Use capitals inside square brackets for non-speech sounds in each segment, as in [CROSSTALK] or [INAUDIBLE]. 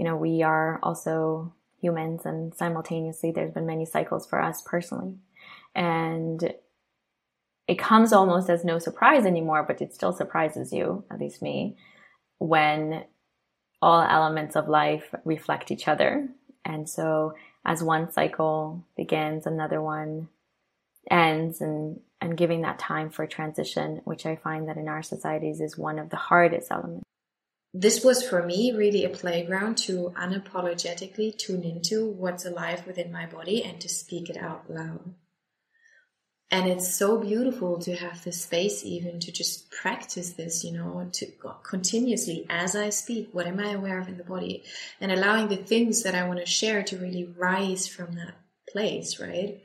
you know, we are also humans and simultaneously there's been many cycles for us personally. And it comes almost as no surprise anymore, but it still surprises you, at least me, when all elements of life reflect each other. And so as one cycle begins, another one ends and, and giving that time for transition, which I find that in our societies is one of the hardest elements. This was for me really a playground to unapologetically tune into what's alive within my body and to speak it out loud. And it's so beautiful to have the space even to just practice this, you know, to continuously as I speak, what am I aware of in the body and allowing the things that I want to share to really rise from that place, right?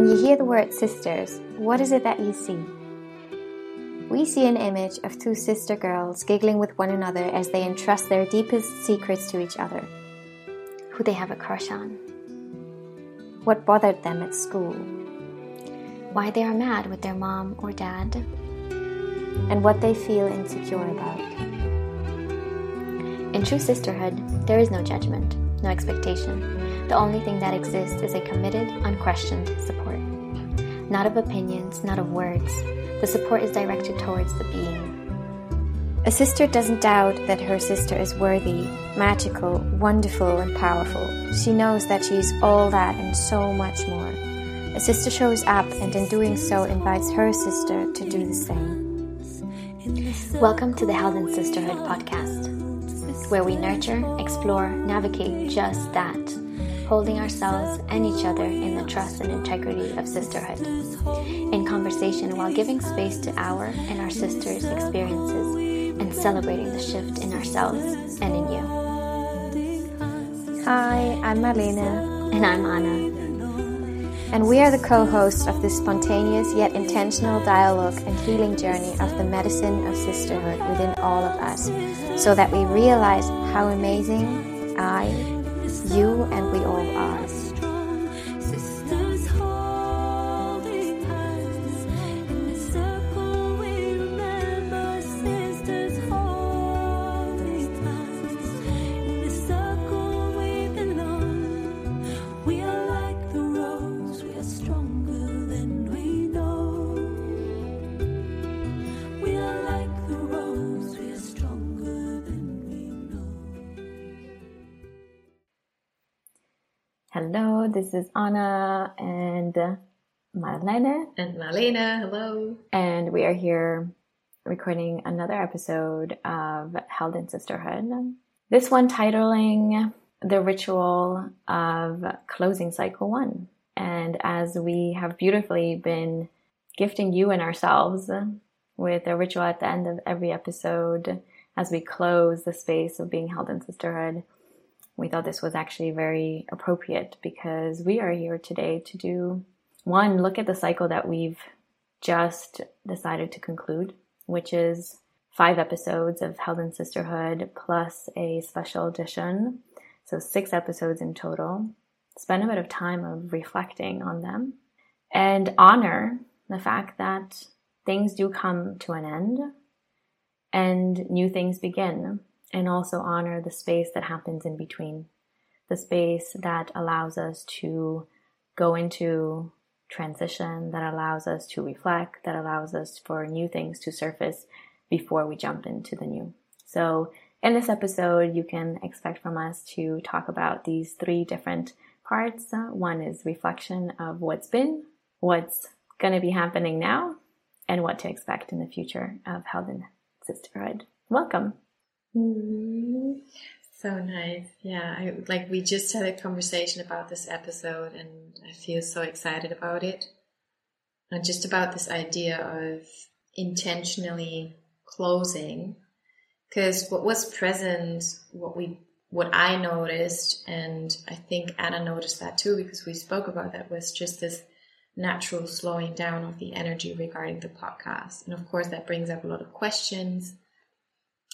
When you hear the word sisters, what is it that you see? we see an image of two sister girls giggling with one another as they entrust their deepest secrets to each other. Who they have a crush on. What bothered them at school. Why they are mad with their mom or dad. And what they feel insecure about. In true sisterhood, there is no judgment, no expectation. The only thing that exists is a committed, unquestioned support. Not of opinions, not of words, the support is directed towards the being. A sister doesn't doubt that her sister is worthy, magical, wonderful, and powerful. She knows that she is all that and so much more. A sister shows up and in doing so invites her sister to do the same. Welcome to the Held in Sisterhood podcast, where we nurture, explore, navigate just that holding ourselves and each other in the trust and integrity of sisterhood. In conversation while giving space to our and our sisters' experiences and celebrating the shift in ourselves and in you. Hi, I'm Marlene. And I'm Anna. And we are the co hosts of this spontaneous yet intentional dialogue and healing journey of the medicine of sisterhood within all of us, so that we realize how amazing I, you and Anna and Marlene. And Marlene, hello. And we are here recording another episode of Held in Sisterhood. This one titling The Ritual of Closing Cycle 1. And as we have beautifully been gifting you and ourselves with a ritual at the end of every episode as we close the space of being held in sisterhood, we thought this was actually very appropriate because we are here today to do one, look at the cycle that we've just decided to conclude, which is five episodes of Held in Sisterhood plus a special edition. So six episodes in total. Spend a bit of time of reflecting on them and honor the fact that things do come to an end and new things begin and also honor the space that happens in between, the space that allows us to go into transition, that allows us to reflect, that allows us for new things to surface before we jump into the new. So in this episode, you can expect from us to talk about these three different parts. One is reflection of what's been, what's going to be happening now, and what to expect in the future of Held in Sisterhood. Welcome. Mm-hmm. So nice. Yeah. I, like we just had a conversation about this episode and I feel so excited about it. And just about this idea of intentionally closing. Because what was present, what we, what I noticed, and I think Anna noticed that too, because we spoke about that, was just this natural slowing down of the energy regarding the podcast. And of course, that brings up a lot of questions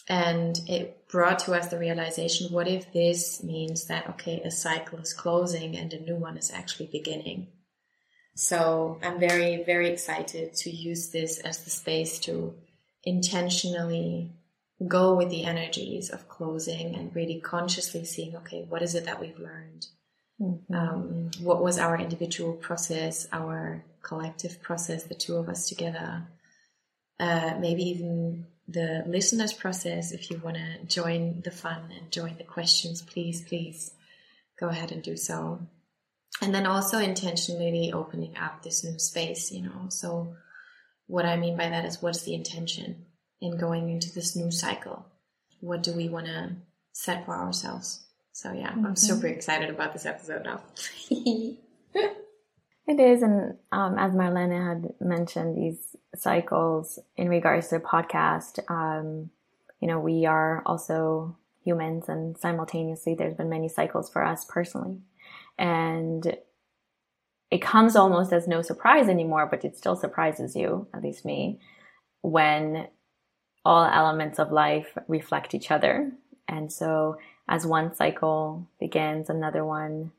and it brought to us the realization what if this means that, okay, a cycle is closing and a new one is actually beginning? So I'm very, very excited to use this as the space to intentionally go with the energies of closing and really consciously seeing, okay, what is it that we've learned? Mm-hmm. Um, what was our individual process, our collective process, the two of us together? Uh, maybe even the listeners process. If you want to join the fun and join the questions, please, please go ahead and do so. And then also intentionally opening up this new space, you know. So what I mean by that is what's the intention in going into this new cycle? What do we want to set for ourselves? So yeah, mm-hmm. I'm super excited about this episode now. [LAUGHS] It is, and um, as Marlene had mentioned, these cycles in regards to the podcast, um, you know, we are also humans, and simultaneously, there's been many cycles for us personally, and it comes almost as no surprise anymore, but it still surprises you, at least me, when all elements of life reflect each other, and so as one cycle begins, another one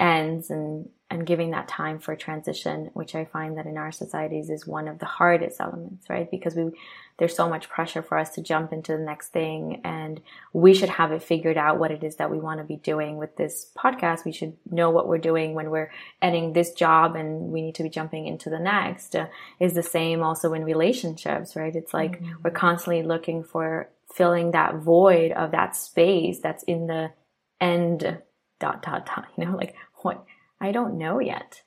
ends, and and giving that time for transition, which I find that in our societies is one of the hardest elements, right? Because we, there's so much pressure for us to jump into the next thing and we should have it figured out what it is that we want to be doing with this podcast. We should know what we're doing when we're ending this job and we need to be jumping into the next uh, is the same also in relationships, right? It's like mm-hmm. we're constantly looking for filling that void of that space that's in the end dot dot dot, [LAUGHS] you know, like what, I don't know yet.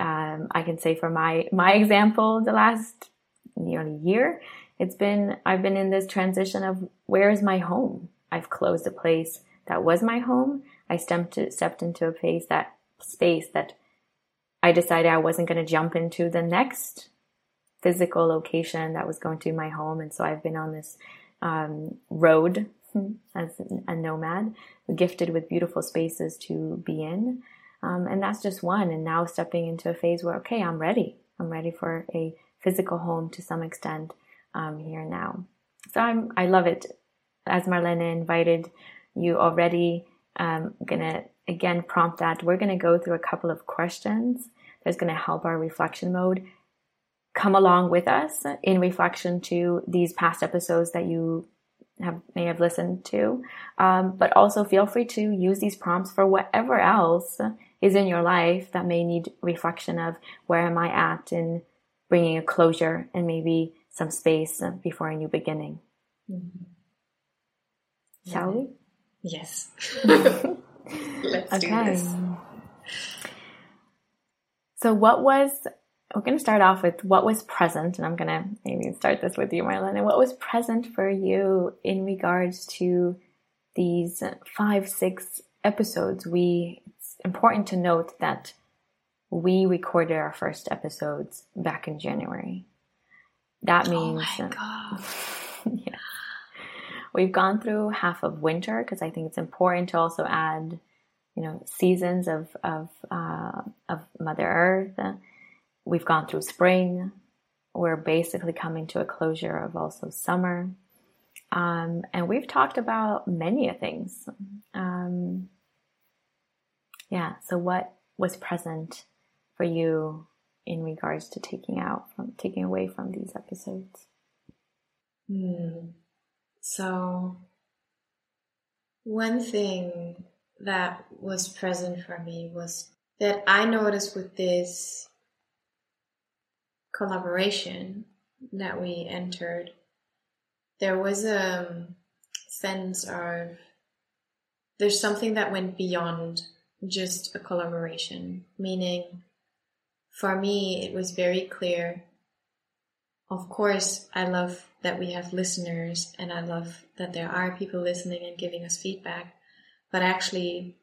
Um, I can say for my my example, the last nearly year, it's been I've been in this transition of where is my home. I've closed a place that was my home. I stepped stepped into a place that space that I decided I wasn't going to jump into the next physical location that was going to be my home, and so I've been on this um, road [LAUGHS] as a nomad, gifted with beautiful spaces to be in. Um, and that's just one. And now stepping into a phase where, okay, I'm ready. I'm ready for a physical home to some extent um, here now. So I'm, I love it. As Marlene invited you already, I'm um, gonna again prompt that. We're gonna go through a couple of questions that's gonna help our reflection mode come along with us in reflection to these past episodes that you have may have listened to. Um, but also feel free to use these prompts for whatever else is in your life that may need reflection of where am I at in bringing a closure and maybe some space before a new beginning. Mm-hmm. Shall we? Yes. [LAUGHS] Let's okay. do this. So, what was we're going to start off with what was present, and I'm going to maybe start this with you, Marlene. What was present for you in regards to these five, six episodes we important to note that we recorded our first episodes back in January. That means oh [LAUGHS] yeah. We've gone through half of winter because I think it's important to also add, you know, seasons of of uh, of Mother Earth. We've gone through spring. We're basically coming to a closure of also summer. Um, and we've talked about many things. Um, yeah. So what was present for you in regards to taking out from taking away from these episodes? Hmm. So one thing that was present for me was that I noticed with this collaboration that we entered, there was a sense of there's something that went beyond just a collaboration, meaning for me, it was very clear. Of course, I love that we have listeners and I love that there are people listening and giving us feedback. But actually,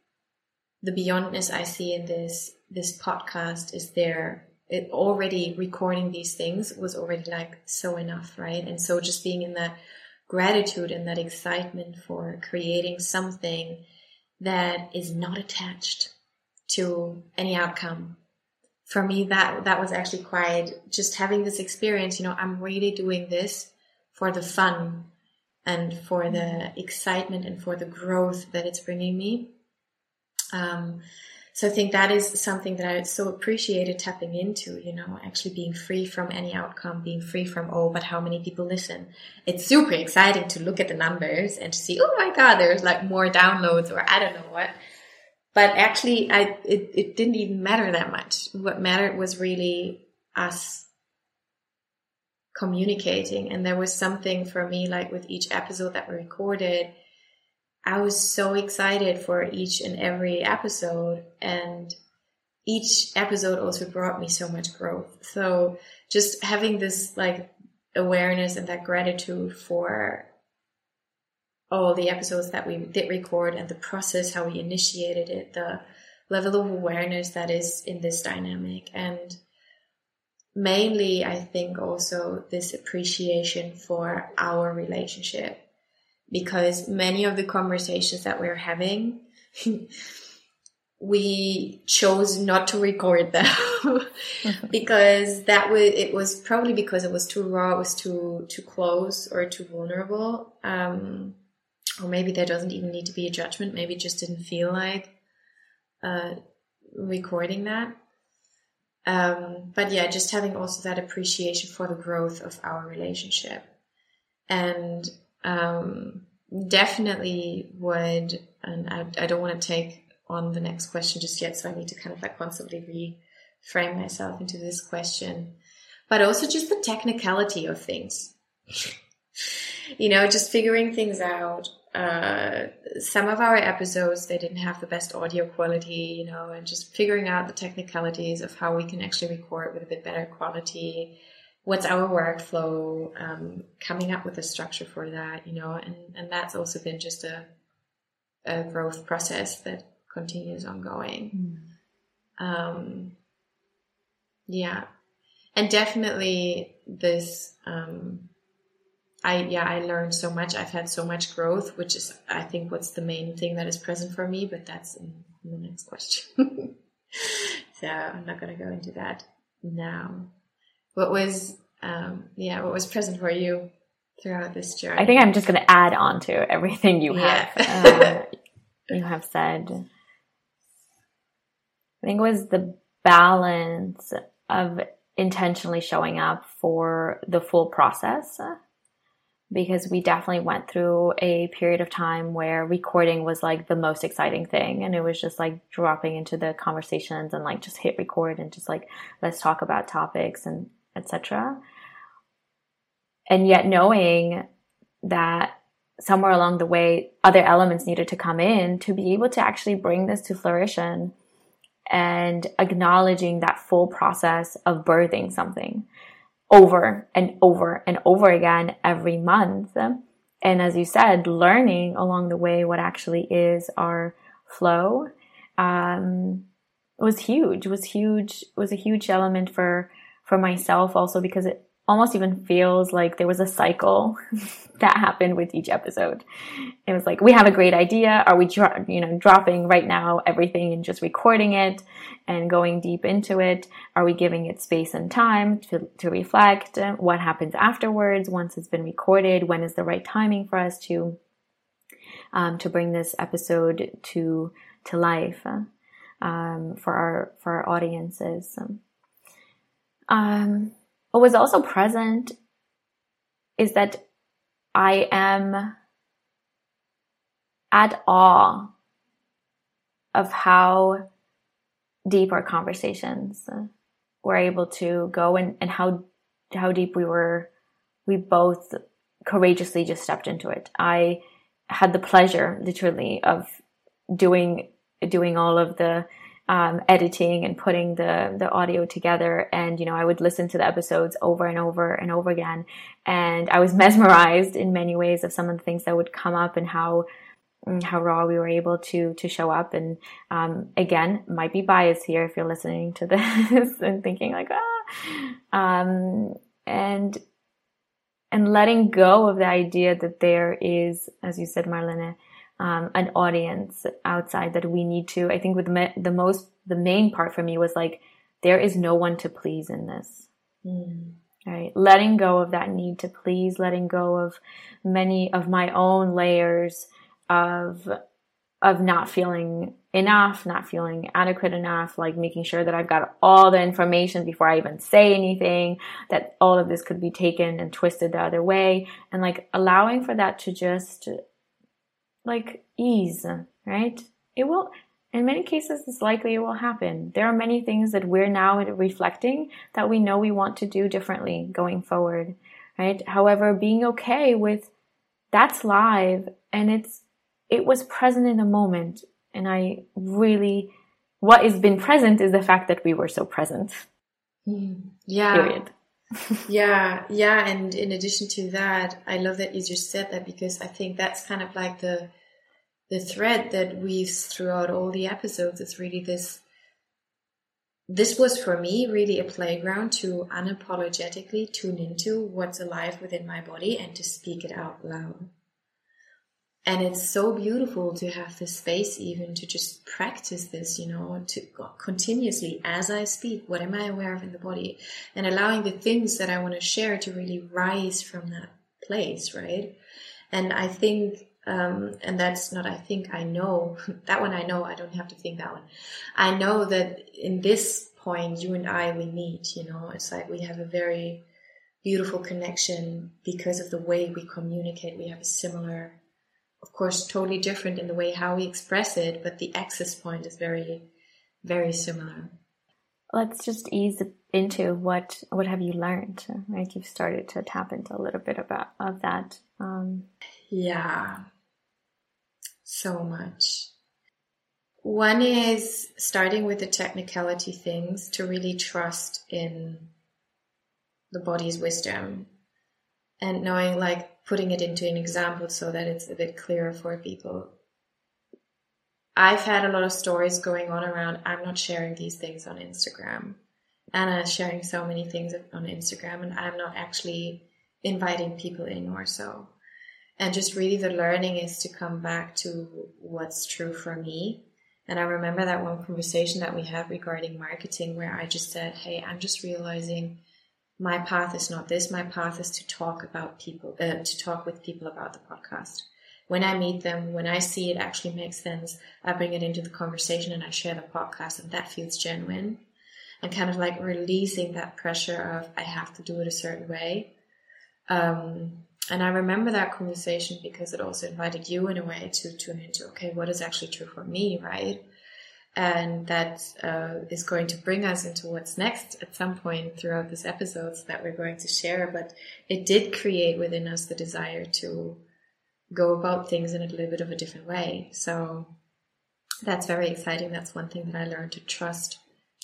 the beyondness I see in this, this podcast is there. It already recording these things was already like so enough, right? And so just being in that gratitude and that excitement for creating something that is not attached to any outcome. For me, that, that was actually quite just having this experience, you know, I'm really doing this for the fun and for the excitement and for the growth that it's bringing me. Um, so I think that is something that I so appreciated tapping into, you know, actually being free from any outcome, being free from, oh, but how many people listen? It's super exciting to look at the numbers and to see, oh my God, there's like more downloads or I don't know what. But actually, I, it, it didn't even matter that much. What mattered was really us communicating. And there was something for me, like with each episode that we recorded, I was so excited for each and every episode and each episode also brought me so much growth. So just having this like awareness and that gratitude for all the episodes that we did record and the process, how we initiated it, the level of awareness that is in this dynamic. And mainly, I think also this appreciation for our relationship because many of the conversations that we're having, we chose not to record them [LAUGHS] because that was it was probably because it was too raw, it was too too close or too vulnerable. Um, or maybe there doesn't even need to be a judgment. Maybe it just didn't feel like uh, recording that. Um, but yeah, just having also that appreciation for the growth of our relationship. And um, definitely would, and I, I don't want to take on the next question just yet, so I need to kind of like constantly reframe myself into this question. But also just the technicality of things. [LAUGHS] you know, just figuring things out. Uh, some of our episodes, they didn't have the best audio quality, you know, and just figuring out the technicalities of how we can actually record with a bit better quality what's our workflow, um, coming up with a structure for that, you know, and, and that's also been just a, a growth process that continues ongoing. Mm. Um, yeah. And definitely this, um, I, yeah, I learned so much. I've had so much growth, which is, I think, what's the main thing that is present for me, but that's in, in the next question. [LAUGHS] so I'm not going to go into that now. What was, um, yeah, what was present for you throughout this journey? I think I'm just going to add on to everything you have, yeah. [LAUGHS] uh, you have said. I think it was the balance of intentionally showing up for the full process because we definitely went through a period of time where recording was like the most exciting thing and it was just like dropping into the conversations and like just hit record and just like let's talk about topics and etc. And yet knowing that somewhere along the way, other elements needed to come in to be able to actually bring this to fruition and acknowledging that full process of birthing something over and over and over again every month. And as you said, learning along the way what actually is our flow um, was huge. Was huge. Was a huge element for for myself also because it almost even feels like there was a cycle [LAUGHS] that happened with each episode. It was like, we have a great idea. Are we, dro- you know, dropping right now everything and just recording it and going deep into it? Are we giving it space and time to, to reflect? What happens afterwards once it's been recorded? When is the right timing for us to, um, to bring this episode to, to life, um, for our, for our audiences? Um, what was also present is that I am at awe of how deep our conversations were able to go and, and how how deep we were we both courageously just stepped into it. I had the pleasure literally of doing doing all of the um, editing and putting the the audio together. And you know i would listen to the episodes over and over and over again. And i was [LAUGHS] mesmerized in many ways of some of the things that would come up and how mm, how raw we were able to to show up. And um, again might be biased here if you're listening to [LAUGHS] this and thinking like ah. Um, and and letting go of the idea that there is as you said marlene um, an audience outside that we need to. I think with the, the most, the main part for me was like, there is no one to please in this. Mm. Right. Letting go of that need to please, letting go of many of my own layers of of not feeling enough, not feeling adequate enough, like making sure that I've got all the information before I even say anything, that all of this could be taken and twisted the other way, and like allowing for that to just like ease, right? It will, in many cases, it's likely it will happen. There are many things that we're now reflecting that we know we want to do differently going forward, right? However, being okay with that's live and it's it was present in the moment. And I really, what has been present is the fact that we were so present. Hmm. Yeah. Period. Yeah, yeah. And in addition to that, I love that you just said that because I think that's kind of like the the thread that weaves throughout all the episodes. It's really this this was for me really a playground to unapologetically tune into what's alive within my body and to speak it out loud and it's so beautiful to have the space even to just practice this you know to continuously as i speak what am i aware of in the body? And allowing the things that i want to share to really rise from that place right? And i think um, and that's not i think i know [LAUGHS] that one i know i don't have to think that one. I know that in this point you and i we meet you know it's like we have a very beautiful connection because of the way we communicate. We have a similar of course, totally different in the way how we express it, but the access point is very, very similar. Let's just ease into what what have you learned? Right, you've started to tap into a little bit about of that. Um, yeah, so much. One is starting with the technicality things to really trust in the body's wisdom and knowing like putting it into an example so that it's a bit clearer for people. I've had a lot of stories going on around I'm not sharing these things on Instagram. Anna is sharing so many things on Instagram and I'm not actually inviting people in or so. And just really the learning is to come back to what's true for me. And I remember that one conversation that we had regarding marketing where I just said, Hey, I'm just realizing my path is not this. My path is to talk about people, uh, to talk with people about the podcast. When I meet them, when I see it actually makes sense, I bring it into the conversation and I share the podcast and that feels genuine and kind of like releasing that pressure of I have to do it a certain way. Um, and I remember that conversation because it also invited you in a way to tune into, okay, what is actually true for me, right? And that uh, is going to bring us into what's next at some point throughout this episodes that we're going to share. But it did create within us the desire to go about things in a little bit of a different way. So that's very exciting. That's one thing that I learned to trust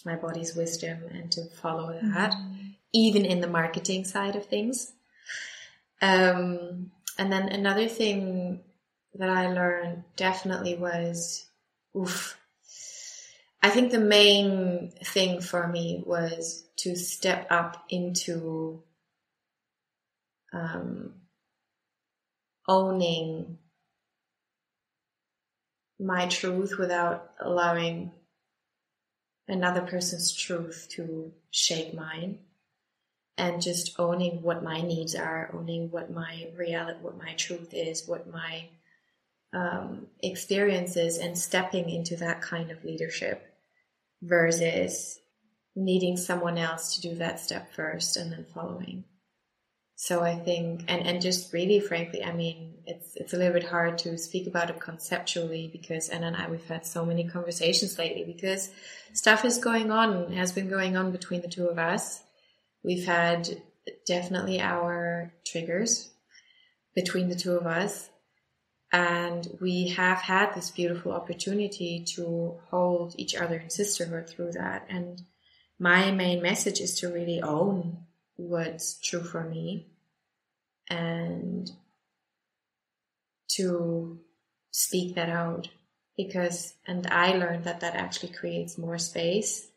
my body's wisdom and to follow that, mm-hmm. even in the marketing side of things. Um, and then another thing that I learned definitely was, oof, I think the main thing for me was to step up into um, owning my truth without allowing another person's truth to shape mine. And just owning what my needs are owning what my reality what my truth is what my um, experiences and stepping into that kind of leadership versus needing someone else to do that step first and then following. So I think, and, and just really frankly, I mean, it's, it's a little bit hard to speak about it conceptually because Anna and I, we've had so many conversations lately because stuff is going on, has been going on between the two of us. We've had definitely our triggers between the two of us. And we have had this beautiful opportunity to hold each other in sisterhood through that. And my main message is to really own what's true for me and to speak that out because and i learned that that actually creates more space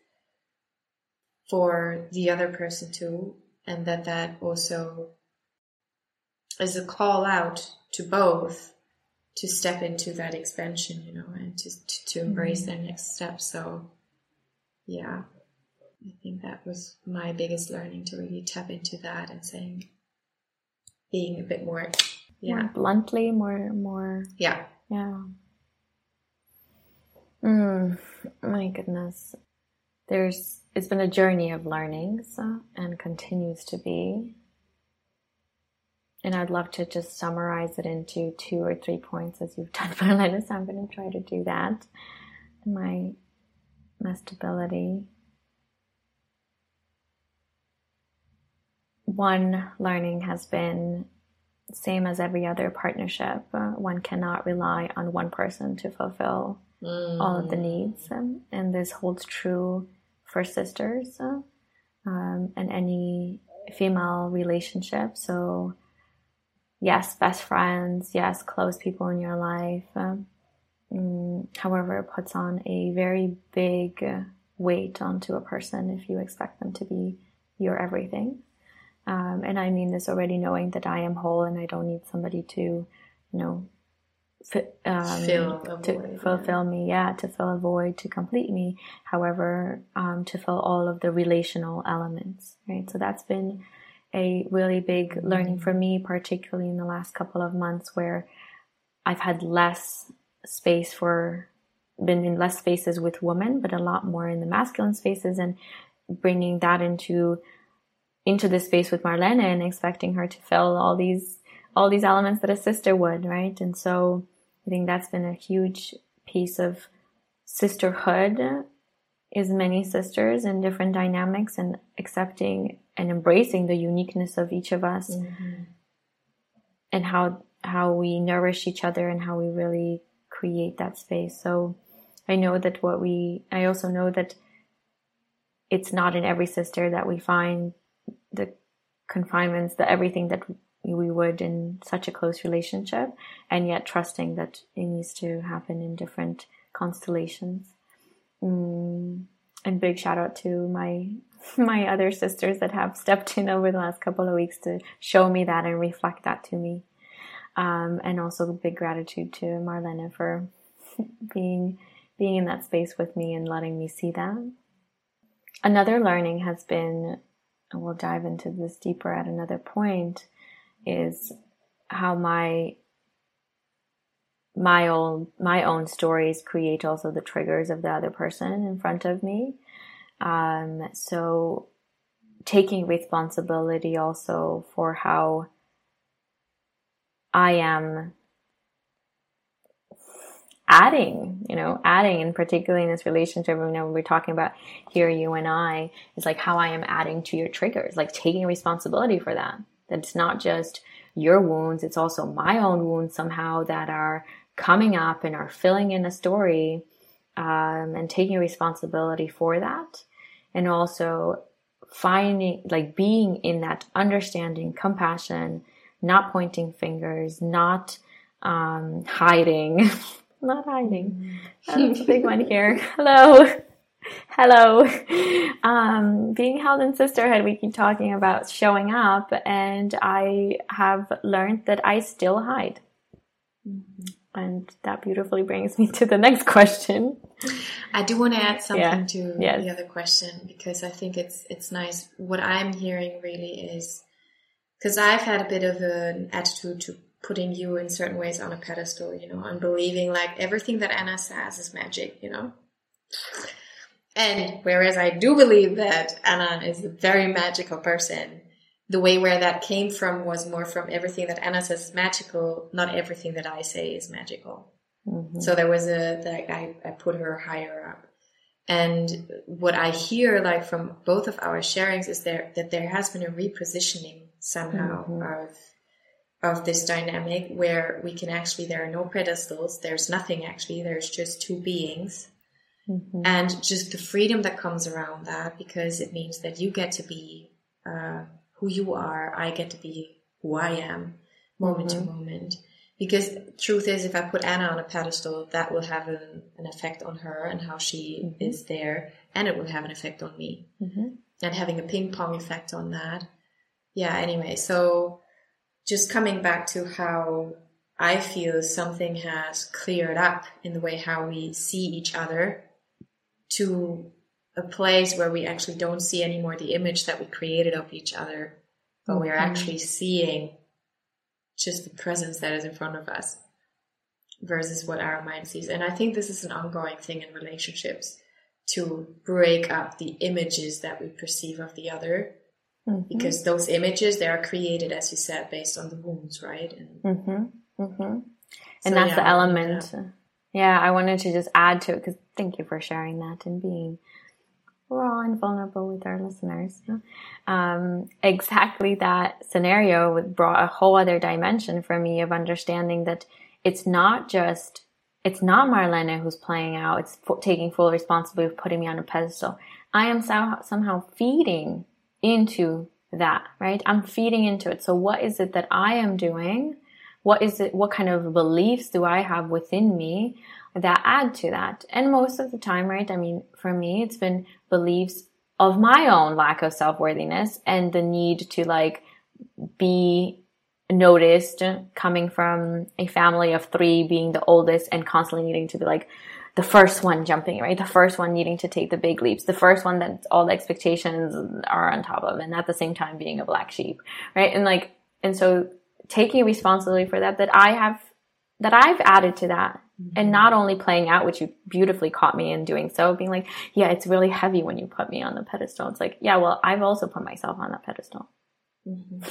for the other person too and that that also is a call out to both to step into that expansion, you know, and to to, to embrace mm-hmm. their next step. So, yeah, I think that was my biggest learning to really tap into that and saying, being a bit more, yeah, more bluntly, more, more, yeah, yeah. Mm, my goodness. There's, it's been a journey of learnings uh, and continues to be. And I'd love to just summarize it into two or three points as you've done, for Marlena. So I'm going to try to do that. My, my stability. One learning has been same as every other partnership. Uh, one cannot rely on one person to fulfill mm. all of the needs. Um, and this holds true for sisters uh, um, and any female relationship. So, yes, best friends, yes, close people in your life. Um, mm, however, it puts on a very big weight onto a person if you expect them to be your everything. Um, and I mean this already knowing that I am whole and I don't need somebody to, you know, um, fill to void, fulfill yeah. me, yeah, to fill a void, to complete me. However, um, to fill all of the relational elements, right? So that's been a really big learning for me, particularly in the last couple of months where I've had less space for, been in less spaces with women, but a lot more in the masculine spaces and bringing that into, into the space with Marlene and expecting her to fill all these all these elements that a sister would, right? And so I think that's been a huge piece of sisterhood is many sisters and different dynamics and accepting and embracing the uniqueness of each of us mm-hmm. and how how we nourish each other and how we really create that space. So I know that what we I also know that it's not in every sister that we find the confinements, the everything that we would in such a close relationship, and yet trusting that it needs to happen in different constellations. Mm, and big shout out to my [LAUGHS] my other sisters that have stepped in over the last couple of weeks to show me that and reflect that to me. Um, and also big gratitude to Marlena for [LAUGHS] being being in that space with me and letting me see that. Another learning has been, and we'll dive into this deeper at another point, is how my my own my own stories create also the triggers of the other person in front of me. Um, so taking responsibility also for how I am adding, you know, adding, and particularly in this relationship, you know, we're talking about here, you and I, is like how I am adding to your triggers, like taking responsibility for that. That it's not just your wounds, it's also my own wounds somehow that are coming up and are filling in a story um, and taking responsibility for that. And also finding, like being in that understanding, compassion, not pointing fingers, not um, hiding. [LAUGHS] not hiding. That's a big one here. Hello. Hello. Um, being held in sisterhood, we keep talking about showing up, and I have learned that I still hide. Mm-hmm. And that beautifully brings me to the next question. I do want to add something yeah. to yes. the other question because I think it's it's nice. What I'm hearing really is because I've had a bit of an attitude to putting you in certain ways on a pedestal, you know, and believing like everything that Anna says is magic, you know. And whereas I do believe that Anna is a very magical person, the way where that came from was more from everything that Anna says is magical, not everything that I say is magical. Mm-hmm. So there was a, like, I, I put her higher up. And what I hear like from both of our sharings is there that there has been a repositioning somehow mm-hmm. of of this dynamic where we can actually there are no pedestals, there's nothing actually, there's just two beings Mm-hmm. And just the freedom that comes around that, because it means that you get to be uh, who you are, I get to be who I am, moment mm-hmm. to moment. Because truth is, if I put Anna on a pedestal, that will have an, an effect on her and how she mm-hmm. is there, and it will have an effect on me, mm-hmm. and having a ping pong effect on that. Yeah. Anyway, so just coming back to how I feel something has cleared up in the way how we see each other to a place where we actually don't see anymore the image that we created of each other, but mm-hmm. we're actually seeing just the presence that is in front of us. versus what our mind sees. And I think this is an ongoing thing in relationships to break up the images that we perceive of the other. Mm-hmm. Because those images, they are created, as you said, based on the wounds, right? And, mm-hmm. Mm-hmm. So, and that's yeah, the element. Yeah. yeah, I wanted to just add to it because thank you for sharing that and being raw and vulnerable with our listeners. Um, exactly that scenario brought a whole other dimension for me of understanding that it's not just it's not Marlene who's playing out. It's taking full responsibility of putting me on a pedestal. I am somehow, somehow feeding into that, right? I'm feeding into it. So what is it that I am doing? What is it? What kind of beliefs do I have within me that add to that? And most of the time, right? I mean, for me, it's been beliefs of my own lack of self-worthiness and the need to like be noticed coming from a family of three being the oldest and constantly needing to be like the first one jumping, right? The first one needing to take the big leaps, the first one that all the expectations are on top of, and at the same time being a black sheep, right? And like, and so taking responsibility for that, that I have, that I've added to that mm-hmm. and not only playing out, which you beautifully caught me in doing so, being like, yeah, it's really heavy when you put me on the pedestal. It's like, yeah, well, I've also put myself on that pedestal. Mm-hmm.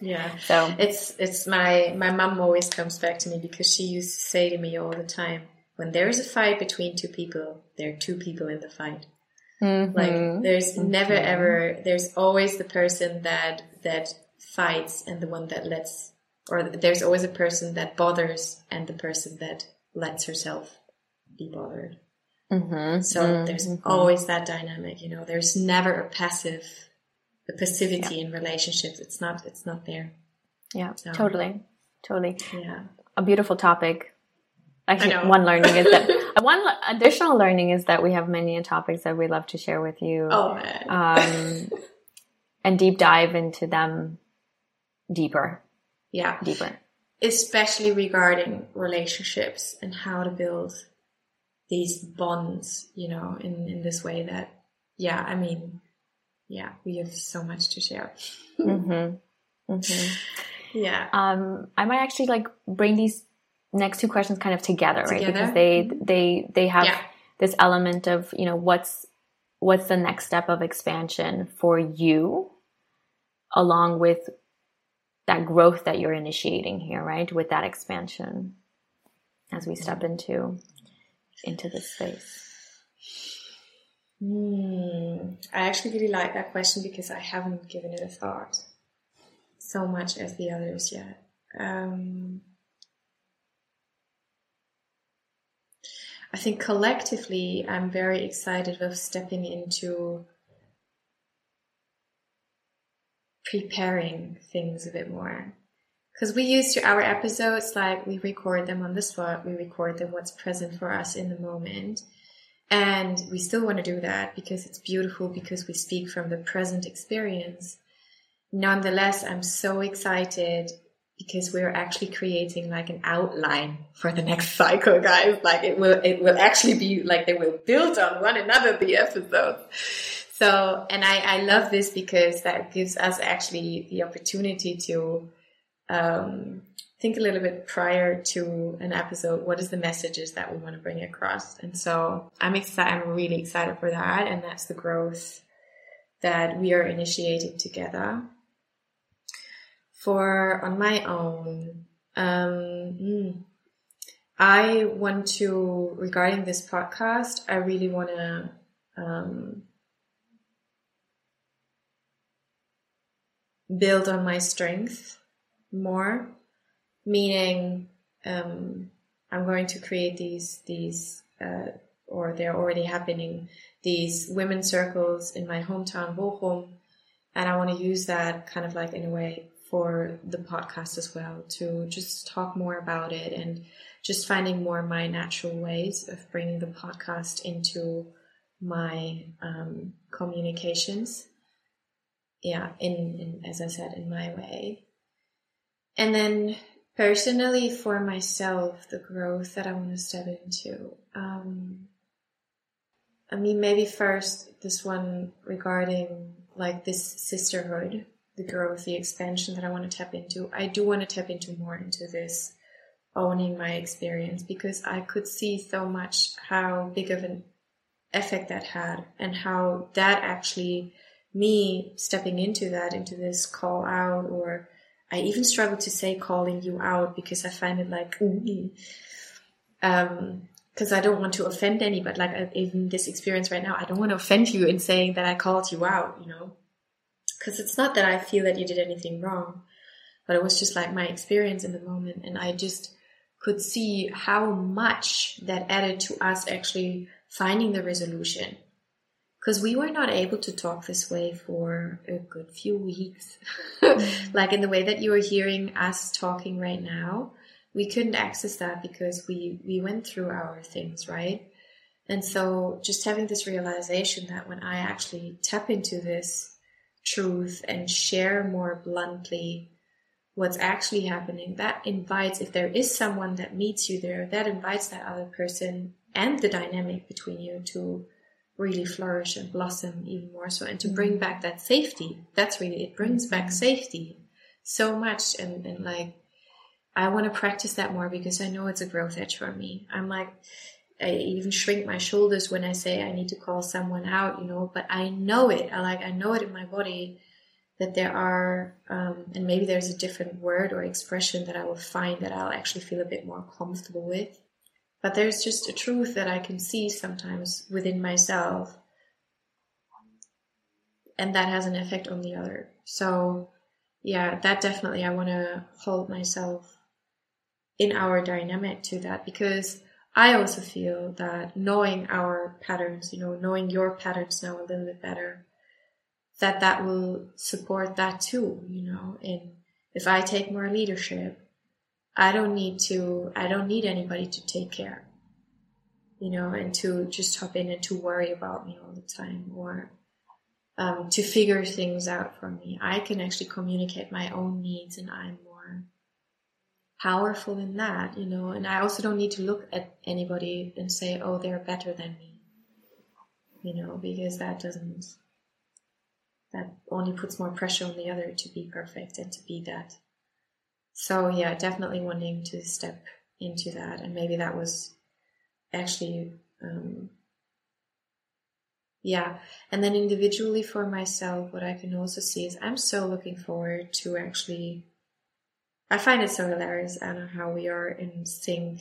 Yeah. So it's it's my my mom always comes back to me because she used to say to me all the time, when there is a fight between two people, there are two people in the fight. Mm-hmm. Like there's never ever there's always the person that that fights and the one that lets or there's always a person that bothers and the person that lets herself be bothered. Mm-hmm. So mm-hmm. there's always that dynamic, you know. There's never a passive the passivity yeah. in relationships. It's not it's not there. Yeah, so, totally, totally. Yeah, a beautiful topic. Actually, one learning is that [LAUGHS] one additional learning is that we have many topics that we love to share with you. Oh man. Um, and deep dive into them deeper. Yeah, deeper. Especially regarding relationships and how to build these bonds, you know, in in this way that, yeah, I mean, yeah, we have so much to share. mm-hmm. [LAUGHS] Mm-hmm. Yeah. Um, I might actually like bring these next two questions kind of together, together? right? Because they they they have yeah. this element of you know what's what's the next step of expansion for you, along with that growth that you're initiating here, right? With that expansion as we step into into this space. Hmm. I actually really like that question because I haven't given it a thought so much as the others yet. Um, I think collectively, I'm very excited of stepping into preparing things a bit more. Because we used to, our episodes, like we record them on the spot, we record them what's present for us in the moment. And we still want to do that because it's beautiful because we speak from the present experience. Nonetheless, I'm so excited because we're actually creating like an outline for the next [LAUGHS] cycle, guys. Like it will, it will actually be like they will build on one another, the episodes. So, and I, I love this because that gives us actually the opportunity to, um, think a little bit prior to an episode what is the messages that we want to bring across? And so i'm excited i'm really excited for that and that's the growth that we are initiating together. For on my own um, hmm, i want to regarding this podcast i really want to um, build on my strength more meaning um, I'm going to create these these uh, or they're already happening these women circles in my hometown Bochum, and I want to use that kind of like in a way for the podcast as well to just talk more about it and just finding more my natural ways of bringing the podcast into my um, communications. Yeah, in, in as I said, in my way. And then personally for myself, the growth that I want to step into. Um, I mean, maybe first this one regarding like this sisterhood, the growth, the expansion that I want to tap into. I do want to tap into more into this owning my experience because I could see so much how big of an effect that had and how that actually me stepping into that, into this call out, or I even struggle to say calling you out because I find it like, um, because I don't want to offend anybody. Like even this experience right now, I don't want to offend you in saying that I called you out, you know, because it's not that I feel that you did anything wrong, but it was just like my experience in the moment, and I just could see how much that added to us actually finding the resolution because we were not able to talk this way for a good few weeks. Mm. [LAUGHS] like in the way that you are hearing us talking right now, we couldn't access that because we we went through our things, right? And so just having this realization that when I actually tap into this truth and share more bluntly what's actually happening, that invites, if there is someone that meets you there, that invites that other person and the dynamic between you to really flourish and blossom even more so. And to bring mm-hmm. back that safety that's really it brings back mm-hmm. safety so much. And, and like i want to practice that more because i know it's a growth edge for me. I'm like i even shrink my shoulders when i say i need to call someone out you know but i know it. I like i know it in my body that there are um, and maybe there's a different word or expression that i will find that i'll actually feel a bit more comfortable with but there's just a truth that I can see sometimes within myself. And that has an effect on the other. So, yeah, that definitely, I want to hold myself in our dynamic to that because I also feel that knowing our patterns, you know, knowing your patterns now a little bit better, that that will support that too, you know, and if I take more leadership, I don't need to, I don't need anybody to take care, you know, and to just hop in and to worry about me all the time or um, to figure things out for me. I can actually communicate my own needs and I'm more powerful in that, you know, and I also don't need to look at anybody and say, oh, they're better than me, you know, because that doesn't, that only puts more pressure on the other to be perfect and to be that so yeah, definitely wanting to step into that, and maybe that was actually, um, yeah. And then individually for myself, what I can also see is I'm so looking forward to actually. I find it so hilarious, Anna, how we are in sync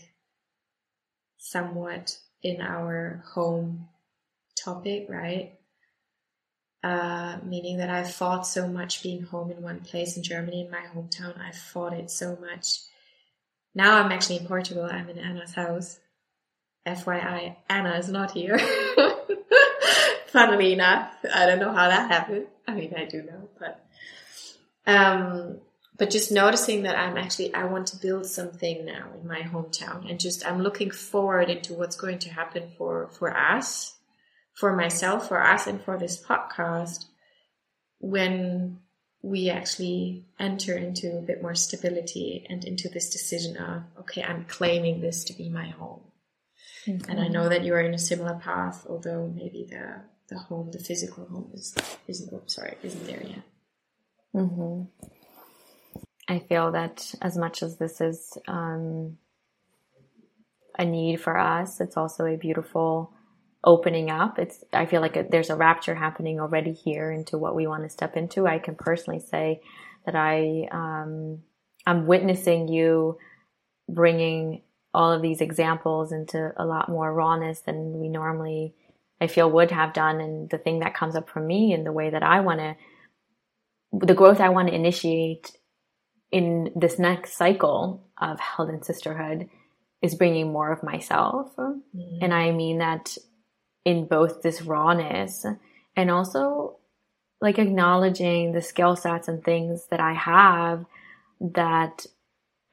somewhat in our home topic, right? Uh, meaning that I fought so much being home in one place in Germany, in my hometown. I fought it so much. Now I'm actually in Portugal. I'm in Anna's house. FYI, Anna is not here. [LAUGHS] Funnily enough, I don't know how that happened. I mean, I do know, but um, but just noticing that I'm actually I want to build something now in my hometown, and just I'm looking forward into what's going to happen for for us for myself, for us, and for this podcast when we actually enter into a bit more stability and into this decision of, okay, I'm claiming this to be my home. Mm-hmm. And I know that you are in a similar path, although maybe the, the home, the physical home is, isn't, sorry, isn't there yet. Mm-hmm. I feel that as much as this is um, a need for us, it's also a beautiful opening up. It's, I feel like there's a rapture happening already here into what we want to step into. I can personally say that I, um, I'm witnessing you bringing all of these examples into a lot more rawness than we normally, I feel, would have done. And the thing that comes up for me in the way that I want to, the growth I want to initiate in this next cycle of held in sisterhood is bringing more of myself. Mm-hmm. And I mean that in both this rawness and also like acknowledging the skill sets and things that I have that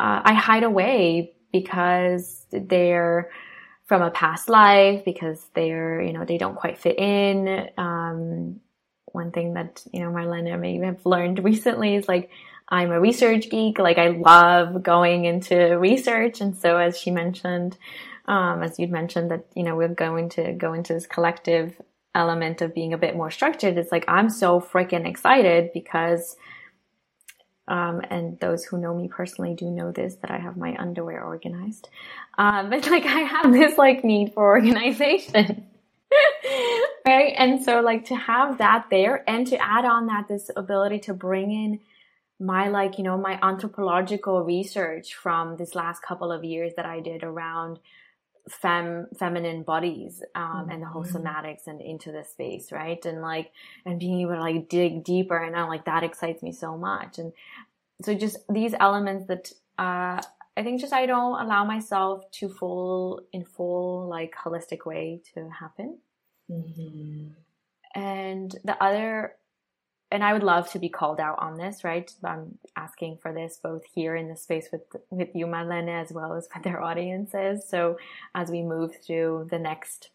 uh, I hide away because they're from a past life, because they're, you know, they don't quite fit in. Um, one thing that, you know, Marlena may have learned [LAUGHS] recently is like, I'm a research geek. Like I love going into research. And so as she mentioned, um, as you'd mentioned that you know we're going to go into this collective element of being a bit more structured it's like i'm so freaking excited because Um, and those who know me personally do know this that I have my underwear organized. Um, [LAUGHS] but like I have this like need for organization. [LAUGHS] right? And so like to have that there and to add on that this ability to bring in my like, you know, my anthropological research from this last couple of years that I did around fem feminine bodies um, mm-hmm. and the whole mm-hmm. somatics and into this space right and like and being able to like dig deeper and I'm like that excites me so much and so just these elements that uh, I think just I don't allow myself to full in full like holistic way to happen mm-hmm. and the other and I would love to be called out on this, right? I'm asking for this both here in the space with with you, Madeleine, as well as [LAUGHS] with their audiences. So as we move through the next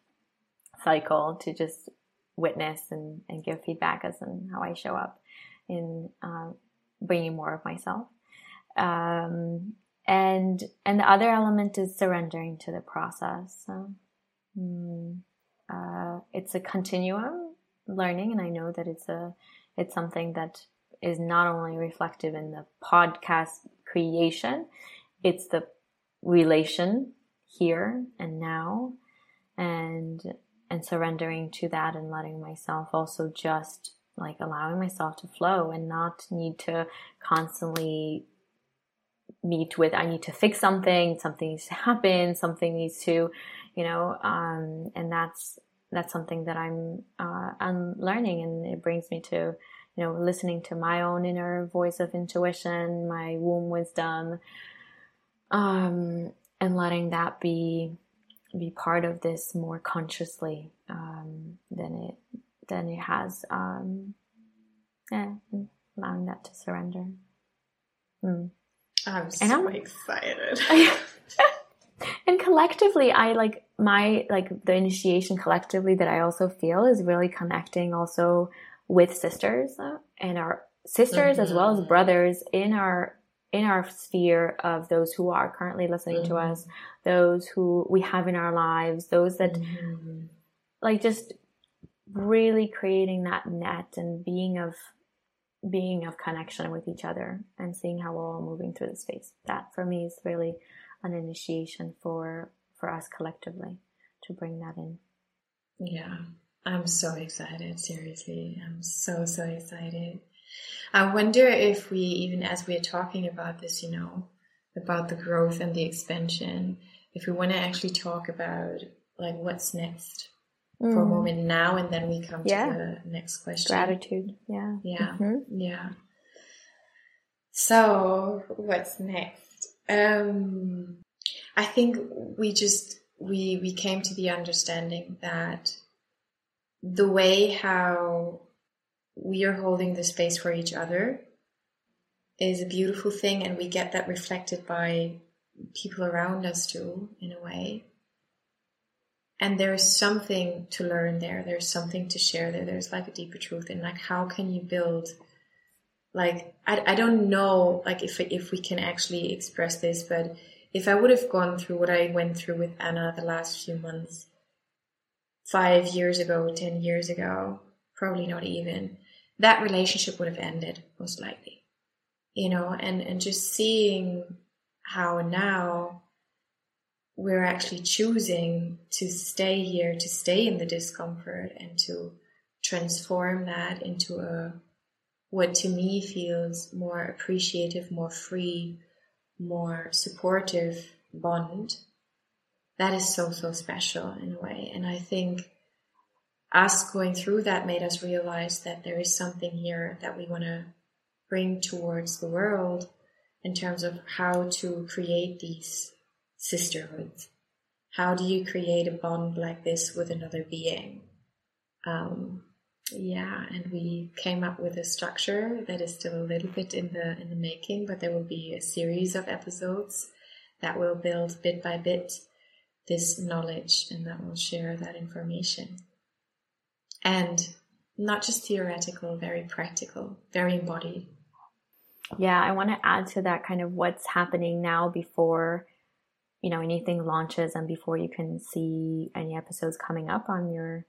cycle, to just witness and, and give feedback as in how I show up in uh, bringing more of myself. Um, and and the other element is surrendering to the process. So, mm, uh, it's a continuum learning, and I know that it's a it's something that is not only reflective in the podcast creation, it's the relation here and now and and surrendering to that and letting myself also just like allowing myself to flow and not need to constantly meet with I need to fix something, something needs to happen, something needs to, you know, um, and that's that's something that I'm uh, I'm learning, and it brings me to you know listening to my own inner voice of intuition, my womb wisdom, um, and letting that be be part of this more consciously um, than it than it has. Um, yeah, allowing that to surrender. Mm. I'm so excited. [LAUGHS] [LAUGHS] and collectively, I like my like the initiation collectively that I also feel is really connecting also with sisters uh, and our sisters mm-hmm. as well as mm-hmm. brothers in our in our sphere of those who are currently listening mm-hmm. to us, those who we have in our lives, those that mm-hmm. like just really creating that net and being of being of connection with each other and seeing how we're all moving through the space. That for me is really an initiation for for us collectively to bring that in. Yeah. I'm so excited, seriously. I'm so so excited. I wonder if we even as we're talking about this, you know, about the growth and the expansion, if we want to actually talk about like what's next mm. for a mm. moment now and then we come yeah. to the next question. Gratitude. Yeah. Yeah. Mm-hmm. Yeah. So what's next? Um I think we just we we came to the understanding that the way how we are holding the space for each other is a beautiful thing and we get that reflected by people around us too in a way. And there's something to learn there. There's something to share there. There's like a deeper truth in like how can you build like I, I don't know like if if we can actually express this but if I would have gone through what I went through with Anna the last few months, five years ago, 10 years ago, probably not even, that relationship would have ended most likely. You know, and, and just seeing how now we're actually choosing to stay here, to stay in the discomfort and to transform that into a, what to me feels more appreciative, more free, more supportive bond, that is so, so special in a way. And I think us going through that made us realize that there is something here that we want to bring towards the world in terms of how to create these sisterhoods. How do you create a bond like this with another being? Um, yeah, and we came up with a structure that is still a little bit in the in the making, but there will be a series of episodes that will build bit by bit this knowledge and that will share that information. And not just theoretical, very practical, very embodied. Yeah, I want to add to that kind of what's happening now before you know anything launches and before you can see any episodes coming up on your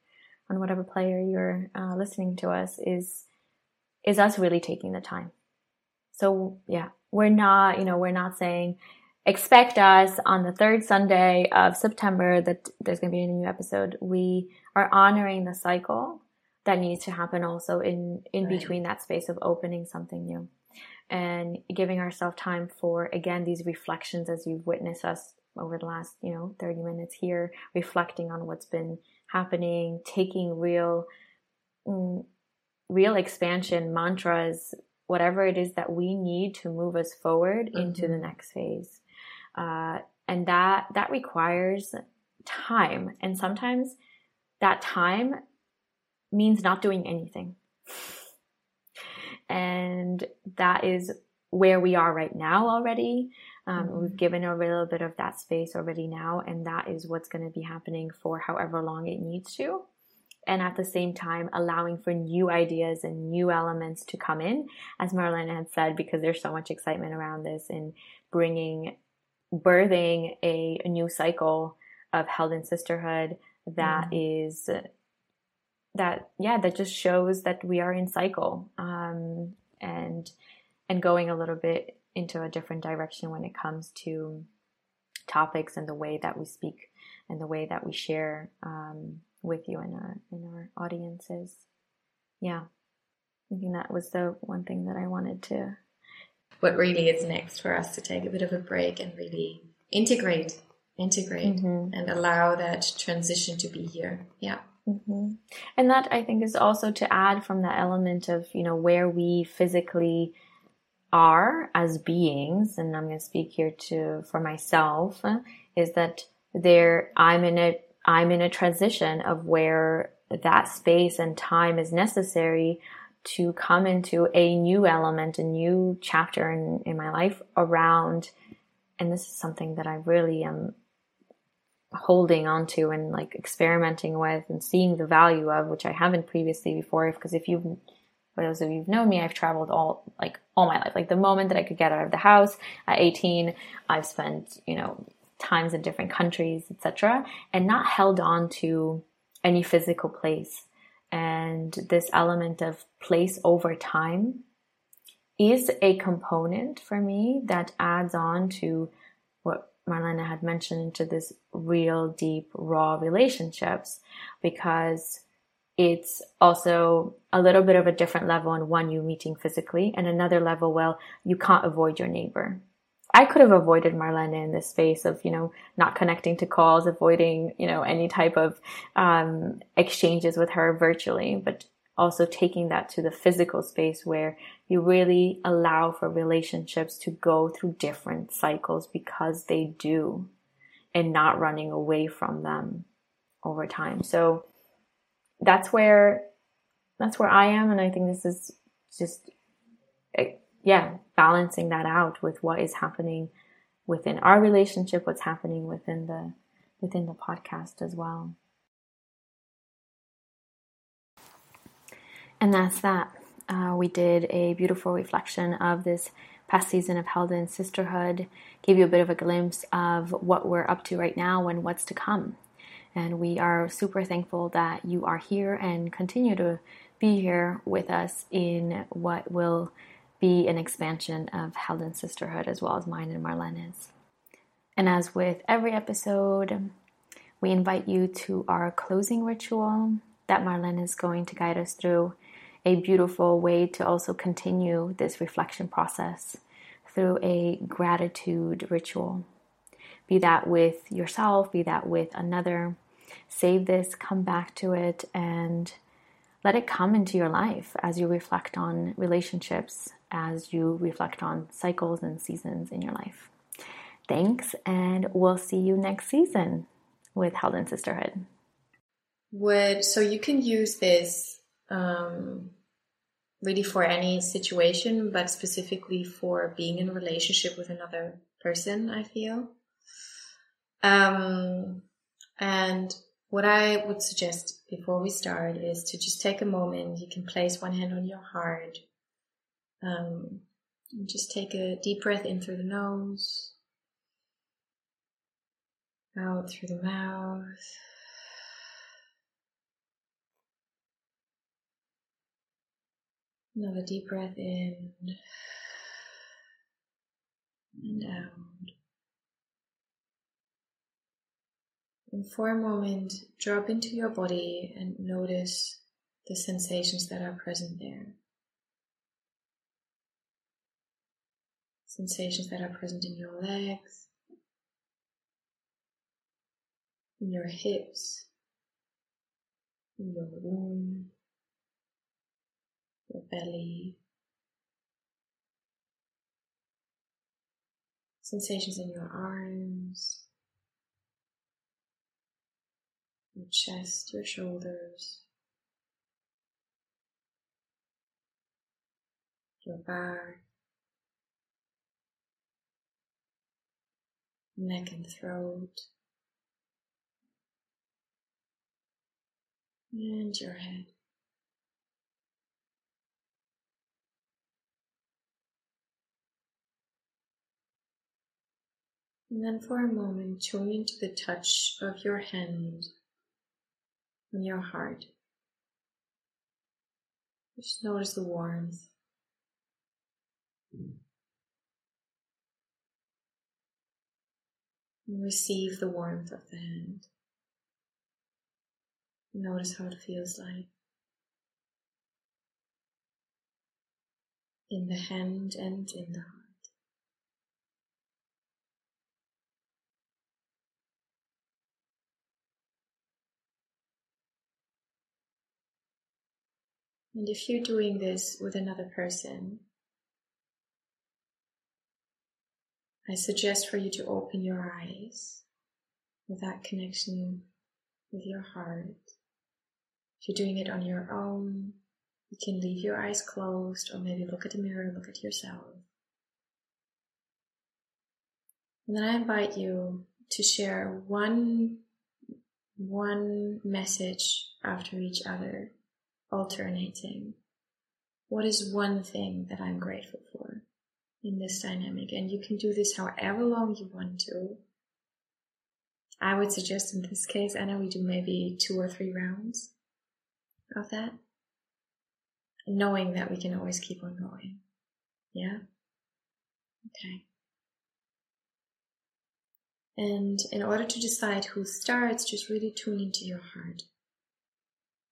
on whatever player you're uh, listening to us is is us really taking the time So yeah, we're not, you know, we're not saying expect us on the third Sunday of September that there's going to be a new episode. We are honoring the cycle that needs to happen also in in right. between that space of opening something new and giving ourselves time for again these reflections as you've witnessed us over the last you know 30 minutes here reflecting on what's been happening taking real mm, real expansion mantras whatever it is that we need to move us forward mm-hmm. into the mm-hmm. next phase uh, and that that requires time and sometimes that time means not doing anything and that is where we are right now already um, mm-hmm. we've given a little bit of that space already now and that is what's going to be happening for however long it needs to and at the same time allowing for new ideas and new elements to come in as Marlena had said because there's so much excitement around this and bringing birthing a, a new cycle of held in sisterhood that mm. is that yeah that just shows that we are in cycle um, and and going a little bit into a different direction when it comes to topics and the way that we speak and the way that we share um, with you and our in our audiences yeah i think that was the one thing that i wanted to what really is next for us to take a bit of a break and really integrate, integrate, mm-hmm. and allow that transition to be here. Yeah. Mm-hmm. And that I think is also to add from the element of, you know, where we physically are as beings, and I'm going to speak here to, for myself, is that there, I'm in a, I'm in a transition of where that space and time is necessary to come into a new element, a new chapter in, in my life around, and this is something that I really am holding on to and like experimenting with and seeing the value of, which I haven't previously before. Because if you've, for those of you who've known me, I've traveled all, like all my life. Like the moment that I could get out of the house at 18, I've spent, you know, times in different countries, etc., and not held on to any physical place and this element of place over time is a component for me that adds on to what Marlena had mentioned into this real deep raw relationships because it's also a little bit of a different level on one you meeting physically and another level well you can't avoid your neighbor I could have avoided Marlena in this space of, you know, not connecting to calls, avoiding, you know, any type of um, exchanges with her virtually, but also taking that to the physical space where you really allow for relationships to go through different cycles because they do and not running away from them over time. So that's where that's where I am and I think this is just yeah, balancing that out with what is happening within our relationship, what's happening within the within the podcast as well. And that's that. Uh, we did a beautiful reflection of this past season of Held in Sisterhood, gave you a bit of a glimpse of what we're up to right now and what's to come. And we are super thankful that you are here and continue to be here with us in what will be an expansion of Held in Sisterhood as well as mine and Marlena's. And as with every episode, we invite you to our closing ritual that Marlene is going to guide us through. A beautiful way to also continue this reflection process through a gratitude ritual. Be that with yourself, be that with another. Save this, come back to it, and let it come into your life as you reflect on relationships, as you reflect on cycles and seasons in your life. Thanks, and we'll see you next season with Held in Sisterhood. Would so you can use this um, really for any situation, but specifically for being in a relationship with another person. I feel, um, and what I would suggest before we start is to just take a moment. You can place one hand on your heart um, just take a deep breath in through the nose, out through the mouth. Another deep breath in. and out. And for a moment, drop into your body and notice the sensations that are present there. Sensations that are present in your legs, in your hips, in your womb, your belly, sensations in your arms, your chest, your shoulders, your back, neck and throat, and your head. And then for a moment, tune into the touch of your hand on your heart. Just notice the warmth. And receive the warmth of the hand. Notice how it feels like. In the hand and in the heart. And if you're doing this with another person, I suggest for you to open your eyes with that connection with your heart. If you're doing it on your own, you can leave your eyes closed or maybe look at the mirror, look at yourself. And then I invite you to share one, one message after each other alternating. What is one thing that I'm grateful for in this dynamic? And you can do this however long you want to. I would suggest in this case, Anna, we do maybe two or three rounds of that. Knowing that we can always keep on going. Yeah? Okay. And in order to decide who starts, just really tune into your heart.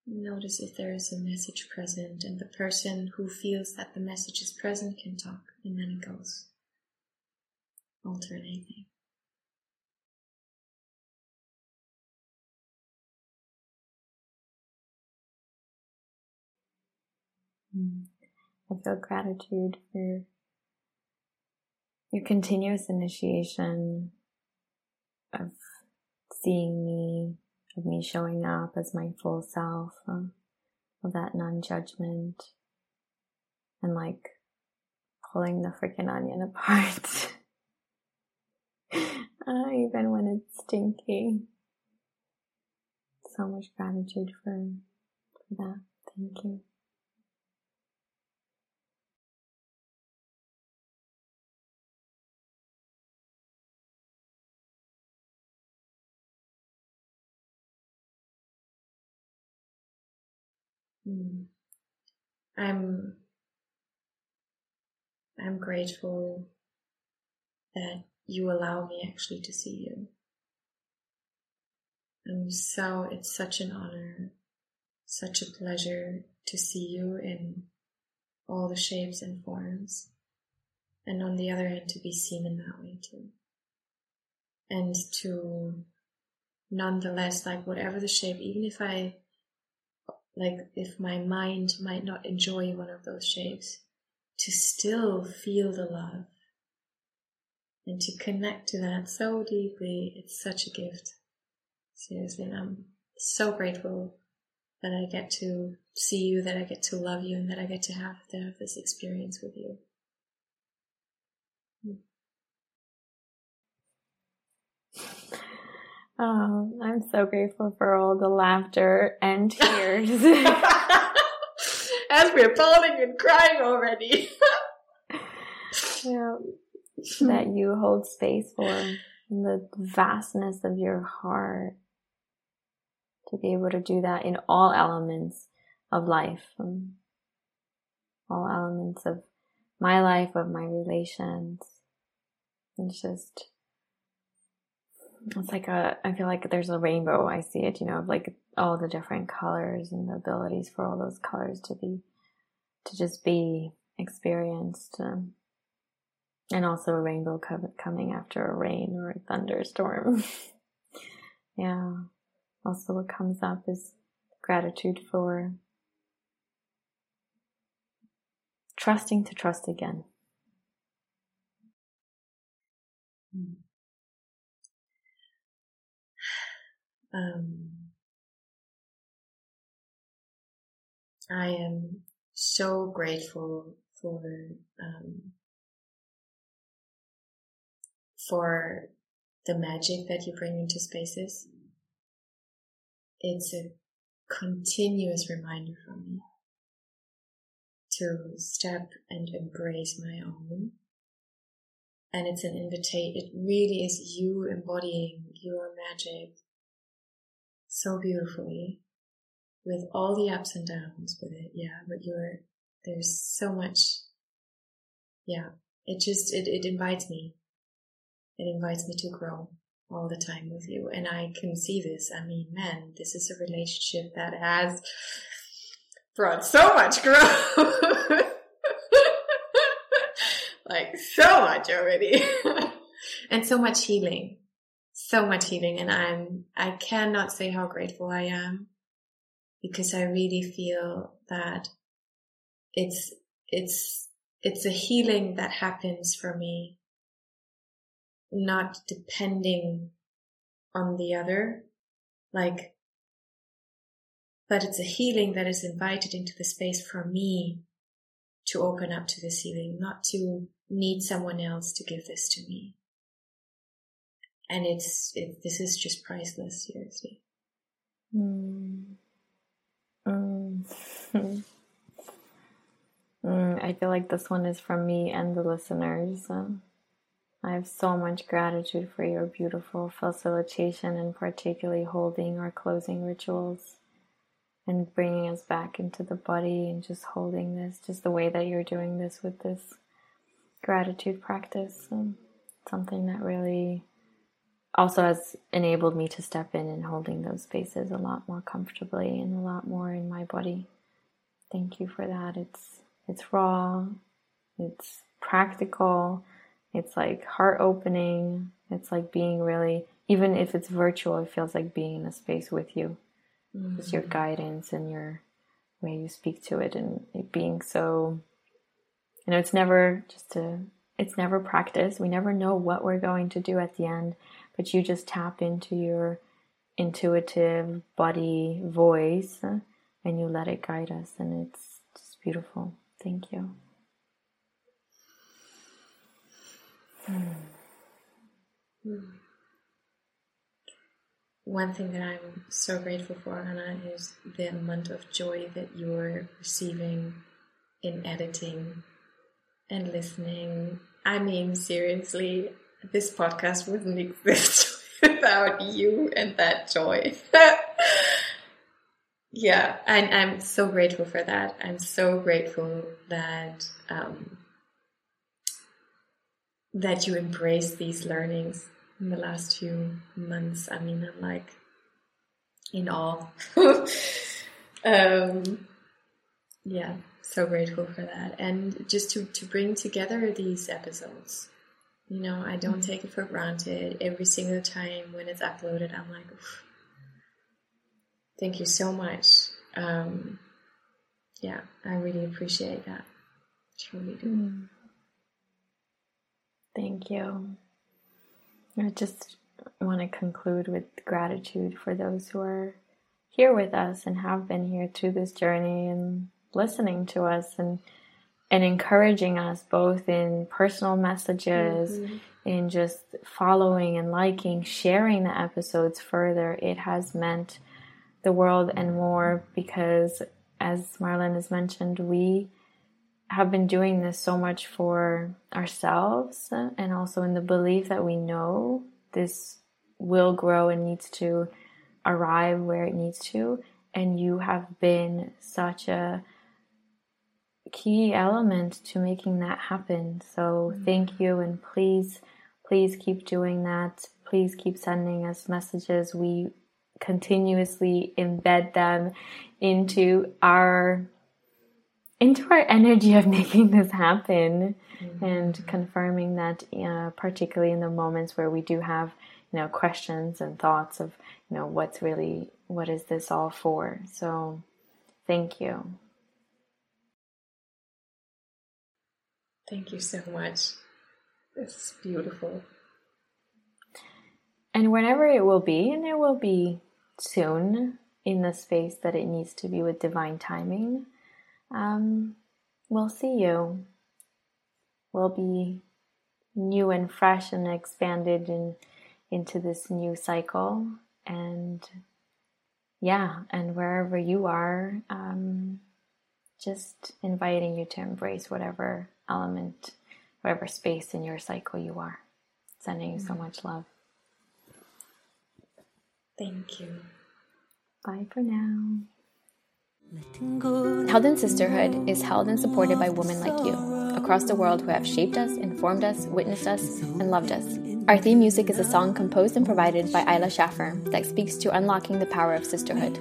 Notice if there is a message present, and the person who feels that the message is present can talk, and then it goes alternating. Hmm. I feel gratitude for your continuous initiation of seeing me of me showing up as my full self, uh, of that non judgment, and like pulling the freaking onion [LAUGHS] apart. uh, even when it's stinky. So much gratitude for, for that. Thank you. Mm. I'm I'm grateful that you allow me actually to see you. And so it's such an honor, such a pleasure to see you in all the shapes and forms. And on the other hand, to be seen in that way too. And to nonetheless, like whatever the shape, even if I like if my mind might not enjoy one of those shapes, to still feel the love and to connect to that so deeply, it's such a gift. Seriously, I'm so grateful that I get to see you, that I get to love you, and that I get to have, to have this experience with you. Hmm. Oh, I'm so grateful for all the laughter and [LAUGHS] tears. [LAUGHS] As we're bawling and crying already. yeah, that you hold space for the vastness of your heart to be able to do that in all elements of life, um, all elements of my life, of my relations, It's just, it's like a, I feel like there's a rainbow. I see it, you know, of like all the different colors and the abilities for all those colors to be, to just be experienced. Um, and also a rainbow co- coming after a rain or a thunderstorm. [LAUGHS] yeah. Also, what comes up is gratitude for trusting to trust again. Um, I am so grateful for um, for the magic that you bring into spaces. It's a continuous reminder for me to step and embrace my own. And it's an invitation. It really is you embodying your magic so beautifully with all the ups and downs with it. Yeah. But you're, there's so much. Yeah. It just, it, it invites me. It invites me to grow all the time with you. And I can see this. I mean, man, this is a relationship that has brought so much growth. [LAUGHS] like so much already. [LAUGHS] and so much healing. So much healing. And I'm, I cannot say how grateful I am because I really feel that it's, it's, it's a healing that happens for me, not depending on the other. Like but it's a healing that is invited into the space for me to open up to this healing, not to need someone else to give this to me. And it's, it, this is just priceless, seriously. Mm. Mm. mm. I feel like this one is from me and the listeners. Um, I have so much gratitude for your beautiful facilitation and particularly holding our closing rituals and bringing us back into the body and just holding this, just the way that you're doing this with this gratitude practice. Um, something that really also has enabled me to step in and holding those spaces a lot more comfortably and a lot more in my body. Thank you for that. It's it's raw, it's practical, it's like heart opening, it's like being really even if it's virtual, it feels like being in a space with you mm-hmm. just your guidance and your way you speak to it and it being so you know it's never just a it's never practice we never know what we're going to do at the end but you just tap into your intuitive body voice and you let it guide us and it's just beautiful thank you mm. Mm one thing that I'm so grateful for, Anna, is the amount of joy that you're receiving in editing and listening. I mean, seriously, this podcast wouldn't [LAUGHS] exist without you and that joy. [LAUGHS] yeah, and I'm so grateful for that. I'm so grateful that um, that you embrace these learnings in the last few months. I mean, I'm like in awe. [LAUGHS] um, yeah, so grateful for that. And just to, to bring together these episodes. You know, I don't mm-hmm. take it for granted. Every single time when it's uploaded, I'm like, Oof. thank you so much. Um, yeah, I really appreciate that. Truly do. Mm. Thank you. I just want to conclude with gratitude for those who are here with us and have been here through this journey and listening to us and and encouraging us both in personal messages mm-hmm. in just following and liking sharing the episodes further it has meant the world and more because as Marlon has mentioned we have been doing this so much for ourselves and also in the belief that we know this will grow and needs to arrive where it needs to. And you have been such a key element to making that happen. So mm-hmm. thank you and please please keep doing that. Please keep sending us messages. We continuously embed them into our into our energy of [LAUGHS] making this happen mm-hmm. and confirming that uh, particularly in the moments where we do have you know questions and thoughts of you know what's really what is this all for so thank you thank you so much it's beautiful and whenever it will be and it will be soon in the space that it needs to be with divine timing um, we'll see you. We'll be new and fresh and expanded in, into this new cycle. And yeah, and wherever you are, um, just inviting you to embrace whatever element, whatever space in your cycle you are. Sending you so mm-hmm. much love. Thank you. Bye for now. Held in Sisterhood is held and supported by women like you across the world who have shaped us, informed us, witnessed us, and loved us. Our theme music is a song composed and provided by Isla Schaffer that speaks to unlocking the power of sisterhood.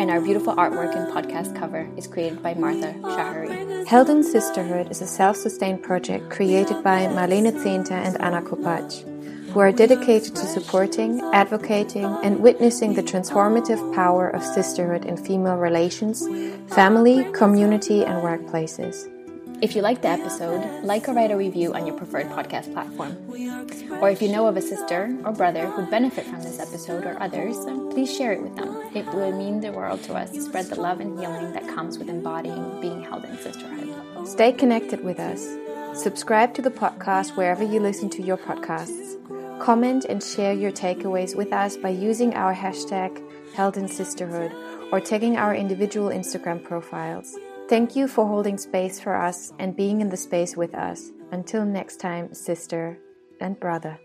And our beautiful artwork and podcast cover is created by Martha Shahari. Held in Sisterhood is a self sustained project created by Marlene Zehnter and Anna Kopacz who are dedicated to supporting, advocating, and witnessing the transformative power of sisterhood in female relations, family, community, and workplaces. If you liked the episode, like or write a review on your preferred podcast platform. Or if you know of a sister or brother who'd benefit from this episode or others, please share it with them. It would mean the world to us to spread the love and healing that comes with embodying being held in sisterhood. Stay connected with us. Subscribe to the podcast wherever you listen to your podcasts. Comment and share your takeaways with us by using our hashtag Held in Sisterhood or tagging our individual Instagram profiles. Thank you for holding space for us and being in the space with us. Until next time, sister and brother.